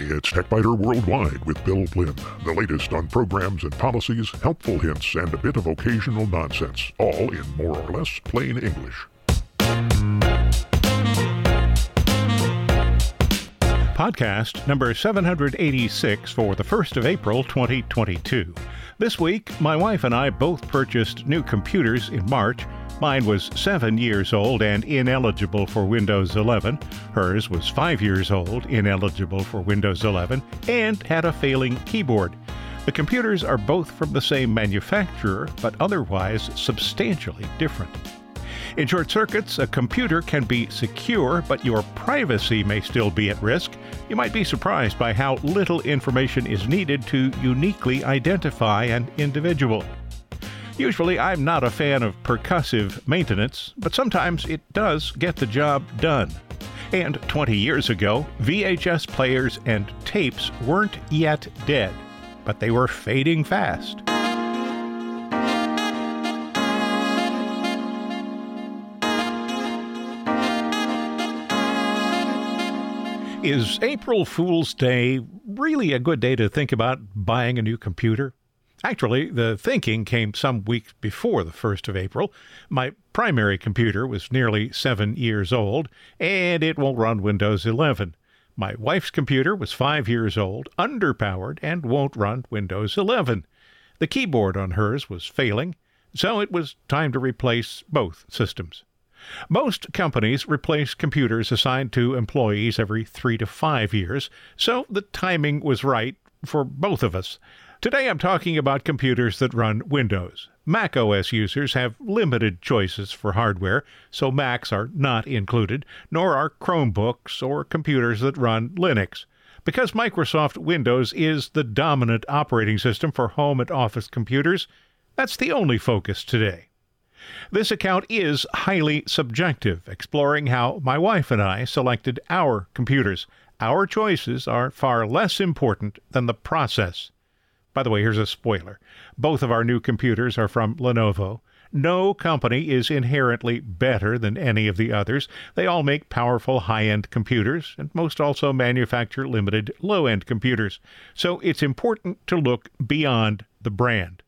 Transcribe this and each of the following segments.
It's TechByter Worldwide with Bill Blinn. The latest on programs and policies, helpful hints, and a bit of occasional nonsense, all in more or less plain English. Podcast number 786 for the 1st of April 2022. This week, my wife and I both purchased new computers in March Mine was seven years old and ineligible for Windows 11. Hers was five years old, ineligible for Windows 11, and had a failing keyboard. The computers are both from the same manufacturer, but otherwise substantially different. In short circuits, a computer can be secure, but your privacy may still be at risk. You might be surprised by how little information is needed to uniquely identify an individual. Usually, I'm not a fan of percussive maintenance, but sometimes it does get the job done. And 20 years ago, VHS players and tapes weren't yet dead, but they were fading fast. Is April Fool's Day really a good day to think about buying a new computer? Actually, the thinking came some weeks before the 1st of April. My primary computer was nearly seven years old, and it won't run Windows 11. My wife's computer was five years old, underpowered, and won't run Windows 11. The keyboard on hers was failing, so it was time to replace both systems. Most companies replace computers assigned to employees every three to five years, so the timing was right for both of us. Today I'm talking about computers that run Windows. Mac OS users have limited choices for hardware, so Macs are not included, nor are Chromebooks or computers that run Linux. Because Microsoft Windows is the dominant operating system for home and office computers, that's the only focus today. This account is highly subjective, exploring how my wife and I selected our computers. Our choices are far less important than the process. By the way, here's a spoiler. Both of our new computers are from Lenovo. No company is inherently better than any of the others. They all make powerful high end computers, and most also manufacture limited low end computers. So it's important to look beyond the brand.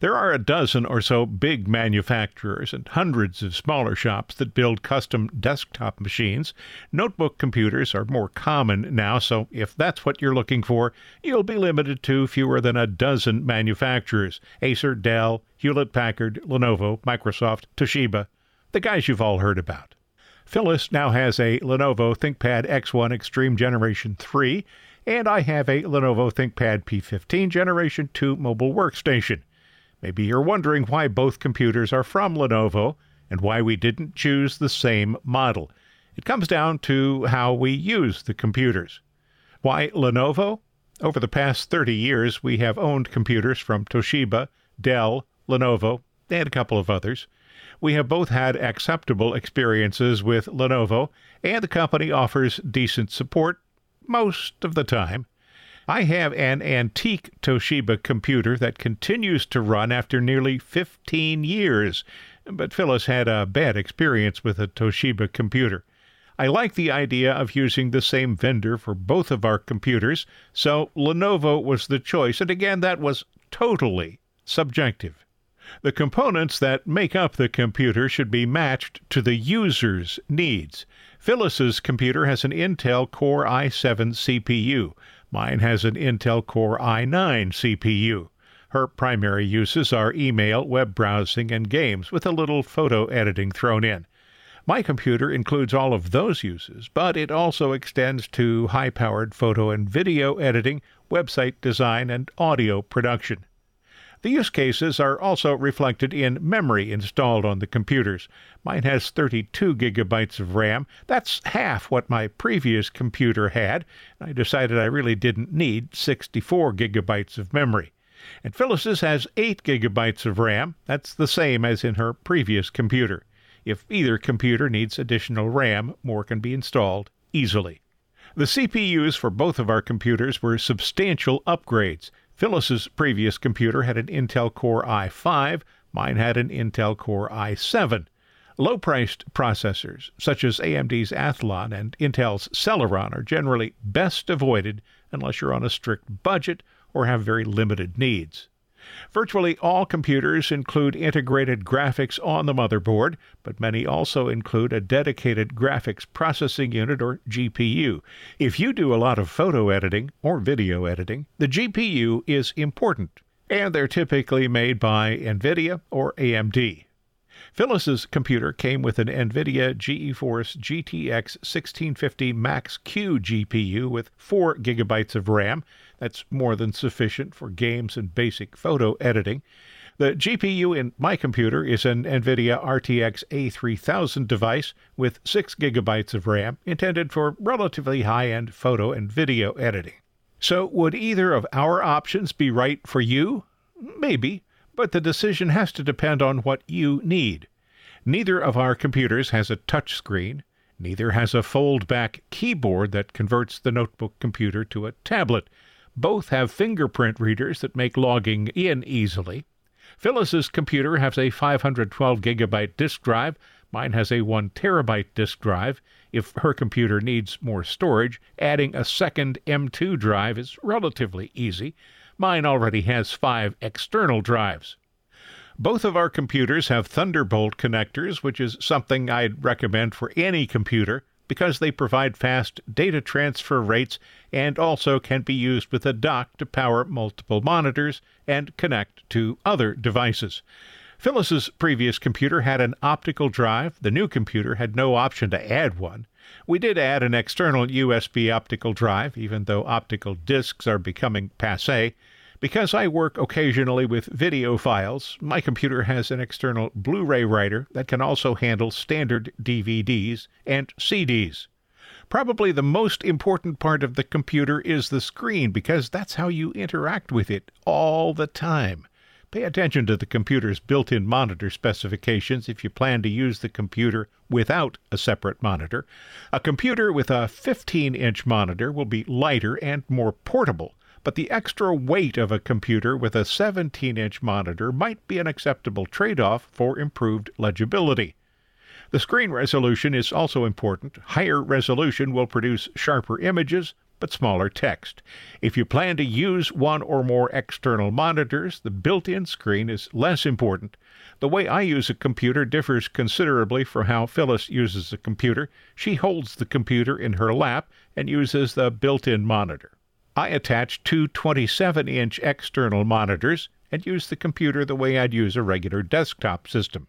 There are a dozen or so big manufacturers and hundreds of smaller shops that build custom desktop machines. Notebook computers are more common now, so if that's what you're looking for, you'll be limited to fewer than a dozen manufacturers Acer, Dell, Hewlett Packard, Lenovo, Microsoft, Toshiba, the guys you've all heard about. Phyllis now has a Lenovo ThinkPad X1 Extreme Generation 3, and I have a Lenovo ThinkPad P15 Generation 2 mobile workstation. Maybe you're wondering why both computers are from Lenovo and why we didn't choose the same model. It comes down to how we use the computers. Why Lenovo? Over the past 30 years, we have owned computers from Toshiba, Dell, Lenovo, and a couple of others. We have both had acceptable experiences with Lenovo, and the company offers decent support most of the time. I have an antique Toshiba computer that continues to run after nearly 15 years, but Phyllis had a bad experience with a Toshiba computer. I like the idea of using the same vendor for both of our computers, so Lenovo was the choice, and again, that was totally subjective. The components that make up the computer should be matched to the user's needs. Phyllis's computer has an Intel Core i7 CPU. Mine has an Intel Core i9 CPU. Her primary uses are email, web browsing, and games, with a little photo editing thrown in. My computer includes all of those uses, but it also extends to high powered photo and video editing, website design, and audio production. The use cases are also reflected in memory installed on the computers. Mine has 32 gigabytes of RAM. That's half what my previous computer had. I decided I really didn't need 64 gigabytes of memory. And Phyllis's has 8 gigabytes of RAM. That's the same as in her previous computer. If either computer needs additional RAM, more can be installed easily. The CPUs for both of our computers were substantial upgrades. Phyllis's previous computer had an Intel Core i5, mine had an Intel Core i7. Low priced processors, such as AMD's Athlon and Intel's Celeron, are generally best avoided unless you're on a strict budget or have very limited needs. Virtually all computers include integrated graphics on the motherboard, but many also include a dedicated graphics processing unit or GPU. If you do a lot of photo editing or video editing, the GPU is important, and they're typically made by NVIDIA or AMD. Phyllis's computer came with an NVIDIA GeForce GTX 1650 Max-Q GPU with 4 gigabytes of RAM. That's more than sufficient for games and basic photo editing. The GPU in my computer is an NVIDIA RTX A3000 device with 6 gigabytes of RAM, intended for relatively high end photo and video editing. So, would either of our options be right for you? Maybe but the decision has to depend on what you need. Neither of our computers has a touch screen. Neither has a fold back keyboard that converts the notebook computer to a tablet. Both have fingerprint readers that make logging in easily. Phyllis's computer has a 512 gigabyte disk drive. Mine has a 1 terabyte disk drive. If her computer needs more storage, adding a second M2 drive is relatively easy. Mine already has five external drives. Both of our computers have Thunderbolt connectors, which is something I'd recommend for any computer because they provide fast data transfer rates and also can be used with a dock to power multiple monitors and connect to other devices. Phyllis's previous computer had an optical drive. The new computer had no option to add one. We did add an external USB optical drive, even though optical discs are becoming passe. Because I work occasionally with video files, my computer has an external Blu ray writer that can also handle standard DVDs and CDs. Probably the most important part of the computer is the screen because that's how you interact with it all the time. Pay attention to the computer's built in monitor specifications if you plan to use the computer without a separate monitor. A computer with a 15 inch monitor will be lighter and more portable, but the extra weight of a computer with a 17 inch monitor might be an acceptable trade off for improved legibility. The screen resolution is also important. Higher resolution will produce sharper images, but smaller text. If you plan to use one or more external monitors, the built in screen is less important. The way I use a computer differs considerably from how Phyllis uses a computer. She holds the computer in her lap and uses the built in monitor. I attach two 27 inch external monitors and use the computer the way I'd use a regular desktop system.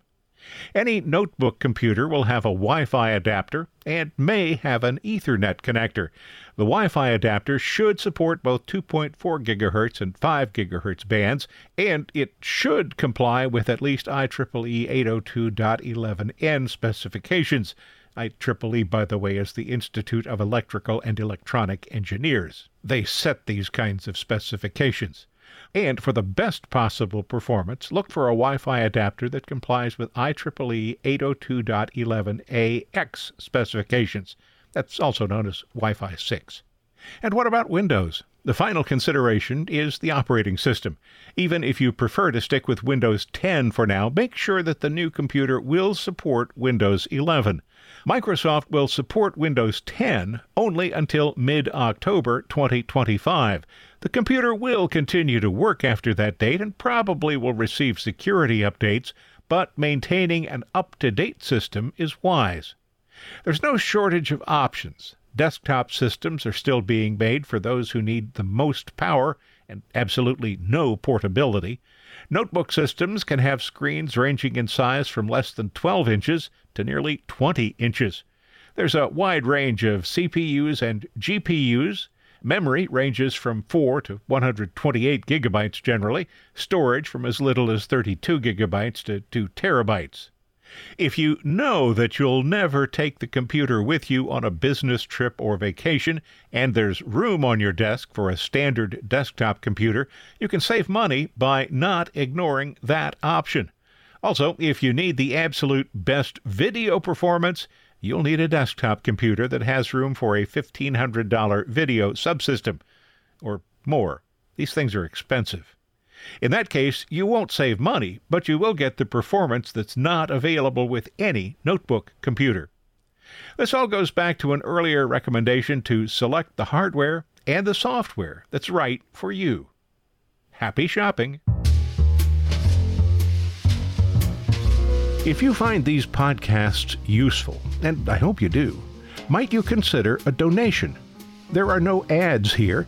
Any notebook computer will have a Wi Fi adapter and may have an Ethernet connector. The Wi Fi adapter should support both 2.4 GHz and 5 GHz bands, and it should comply with at least IEEE 802.11n specifications. IEEE, by the way, is the Institute of Electrical and Electronic Engineers. They set these kinds of specifications. And for the best possible performance, look for a Wi Fi adapter that complies with IEEE 802.11ax specifications. That's also known as Wi Fi 6. And what about Windows? The final consideration is the operating system. Even if you prefer to stick with Windows 10 for now, make sure that the new computer will support Windows 11. Microsoft will support Windows 10 only until mid October 2025. The computer will continue to work after that date and probably will receive security updates, but maintaining an up to date system is wise. There's no shortage of options. Desktop systems are still being made for those who need the most power and absolutely no portability. Notebook systems can have screens ranging in size from less than 12 inches to nearly 20 inches. There's a wide range of CPUs and GPUs. Memory ranges from 4 to 128 gigabytes generally, storage from as little as 32 gigabytes to 2 terabytes. If you know that you'll never take the computer with you on a business trip or vacation, and there's room on your desk for a standard desktop computer, you can save money by not ignoring that option. Also, if you need the absolute best video performance, you'll need a desktop computer that has room for a $1,500 video subsystem or more. These things are expensive. In that case, you won't save money, but you will get the performance that's not available with any notebook computer. This all goes back to an earlier recommendation to select the hardware and the software that's right for you. Happy shopping! If you find these podcasts useful, and I hope you do, might you consider a donation? There are no ads here,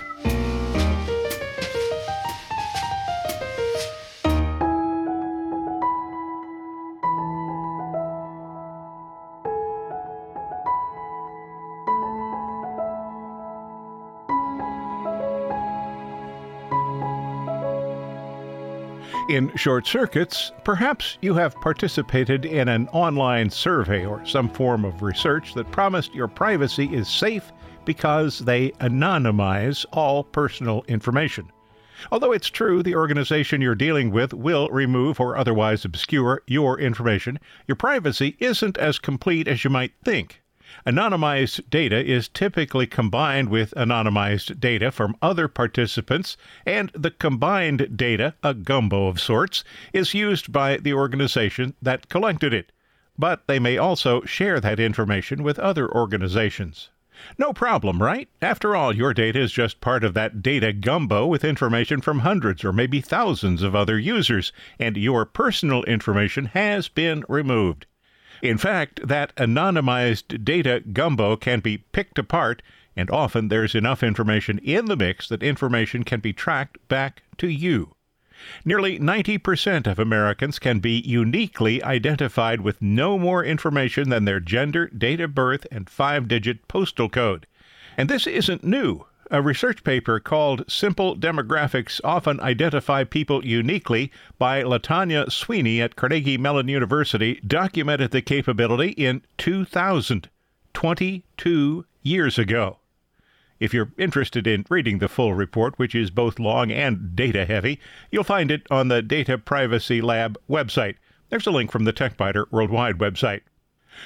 In short circuits, perhaps you have participated in an online survey or some form of research that promised your privacy is safe because they anonymize all personal information. Although it's true the organization you're dealing with will remove or otherwise obscure your information, your privacy isn't as complete as you might think. Anonymized data is typically combined with anonymized data from other participants, and the combined data, a gumbo of sorts, is used by the organization that collected it. But they may also share that information with other organizations. No problem, right? After all, your data is just part of that data gumbo with information from hundreds or maybe thousands of other users, and your personal information has been removed. In fact, that anonymized data gumbo can be picked apart, and often there's enough information in the mix that information can be tracked back to you. Nearly 90% of Americans can be uniquely identified with no more information than their gender, date of birth, and five digit postal code. And this isn't new. A research paper called Simple Demographics Often Identify People Uniquely by Latanya Sweeney at Carnegie Mellon University documented the capability in 2000, 22 years ago. If you're interested in reading the full report, which is both long and data heavy, you'll find it on the Data Privacy Lab website. There's a link from the TechByter Worldwide website.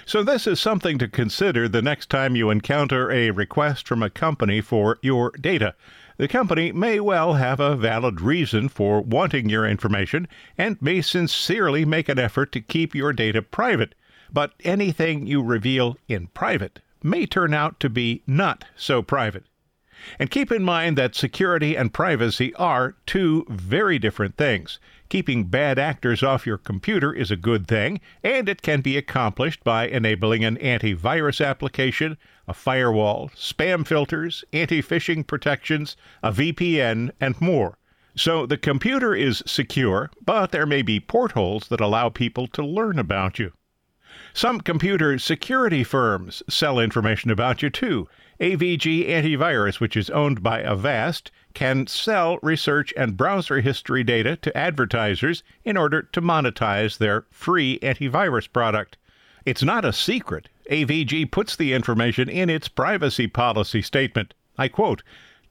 So, this is something to consider the next time you encounter a request from a company for your data. The company may well have a valid reason for wanting your information and may sincerely make an effort to keep your data private. But anything you reveal in private may turn out to be not so private. And keep in mind that security and privacy are two very different things. Keeping bad actors off your computer is a good thing, and it can be accomplished by enabling an antivirus application, a firewall, spam filters, anti phishing protections, a VPN, and more. So the computer is secure, but there may be portholes that allow people to learn about you. Some computer security firms sell information about you too. AVG Antivirus, which is owned by Avast, can sell research and browser history data to advertisers in order to monetize their free antivirus product. It's not a secret. AVG puts the information in its privacy policy statement. I quote,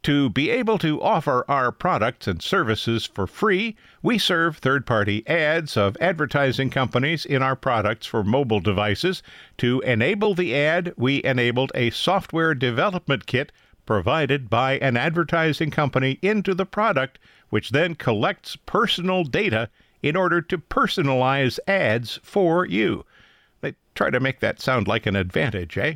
to be able to offer our products and services for free, we serve third party ads of advertising companies in our products for mobile devices. To enable the ad, we enabled a software development kit provided by an advertising company into the product, which then collects personal data in order to personalize ads for you. They try to make that sound like an advantage, eh?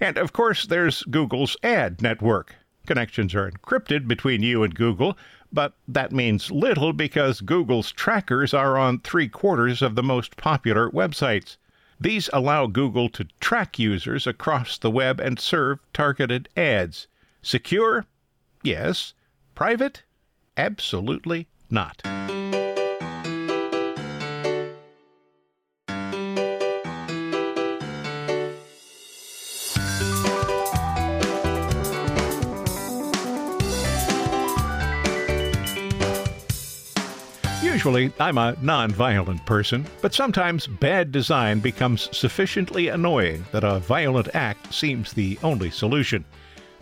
And of course, there's Google's ad network. Connections are encrypted between you and Google, but that means little because Google's trackers are on three quarters of the most popular websites. These allow Google to track users across the web and serve targeted ads. Secure? Yes. Private? Absolutely not. Usually, I'm a non-violent person, but sometimes bad design becomes sufficiently annoying that a violent act seems the only solution.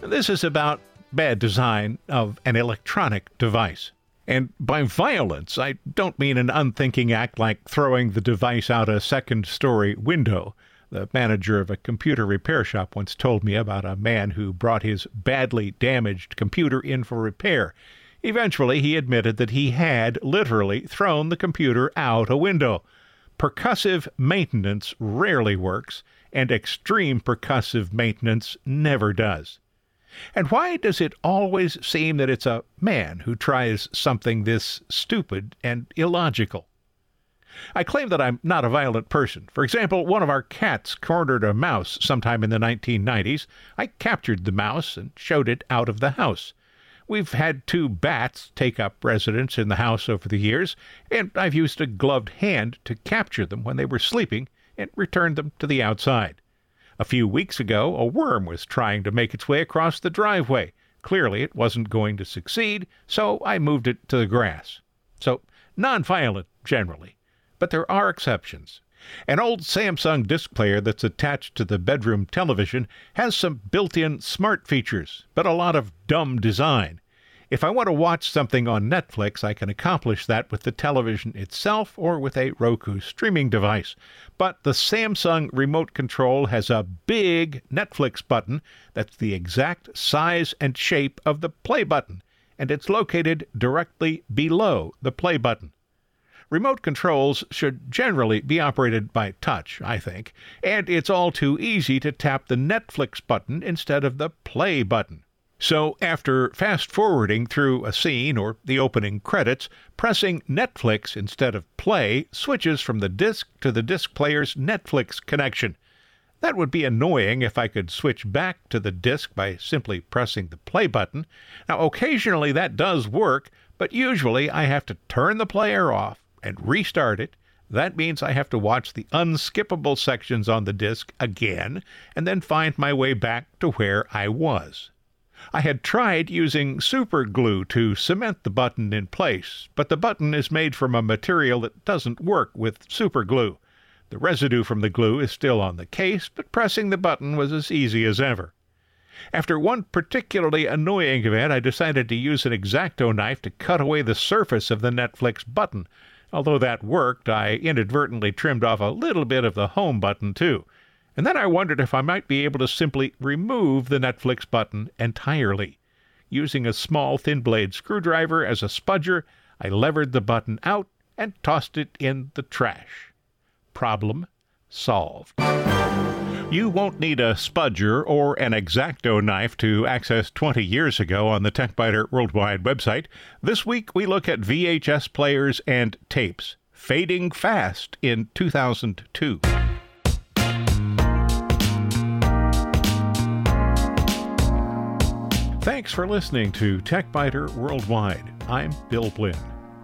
This is about bad design of an electronic device. And by violence, I don't mean an unthinking act like throwing the device out a second story window. The manager of a computer repair shop once told me about a man who brought his badly damaged computer in for repair. Eventually, he admitted that he had literally thrown the computer out a window. Percussive maintenance rarely works, and extreme percussive maintenance never does. And why does it always seem that it's a man who tries something this stupid and illogical? I claim that I'm not a violent person. For example, one of our cats cornered a mouse sometime in the 1990s. I captured the mouse and showed it out of the house. We've had two bats take up residence in the house over the years, and I've used a gloved hand to capture them when they were sleeping and returned them to the outside. A few weeks ago, a worm was trying to make its way across the driveway. Clearly, it wasn't going to succeed, so I moved it to the grass. So, nonviolent generally. But there are exceptions. An old Samsung disc player that's attached to the bedroom television has some built in smart features, but a lot of dumb design. If I want to watch something on Netflix, I can accomplish that with the television itself or with a Roku streaming device. But the Samsung remote control has a big Netflix button that's the exact size and shape of the play button, and it's located directly below the play button. Remote controls should generally be operated by touch, I think, and it's all too easy to tap the Netflix button instead of the play button. So, after fast forwarding through a scene or the opening credits, pressing Netflix instead of play switches from the disc to the disc player's Netflix connection. That would be annoying if I could switch back to the disc by simply pressing the play button. Now, occasionally that does work, but usually I have to turn the player off and restart it. That means I have to watch the unskippable sections on the disc again and then find my way back to where I was. I had tried using super glue to cement the button in place, but the button is made from a material that doesn't work with super glue. The residue from the glue is still on the case, but pressing the button was as easy as ever. After one particularly annoying event, I decided to use an X-Acto knife to cut away the surface of the Netflix button. Although that worked, I inadvertently trimmed off a little bit of the home button, too. And then I wondered if I might be able to simply remove the Netflix button entirely. Using a small thin blade screwdriver as a spudger, I levered the button out and tossed it in the trash. Problem solved. You won't need a spudger or an X-Acto knife to access 20 years ago on the TechByter Worldwide website. This week we look at VHS players and tapes, fading fast in 2002. Thanks for listening to TechByter Worldwide. I'm Bill Blinn.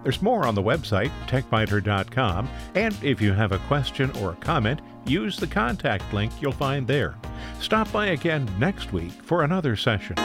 There's more on the website, techbyter.com, and if you have a question or a comment, use the contact link you'll find there. Stop by again next week for another session.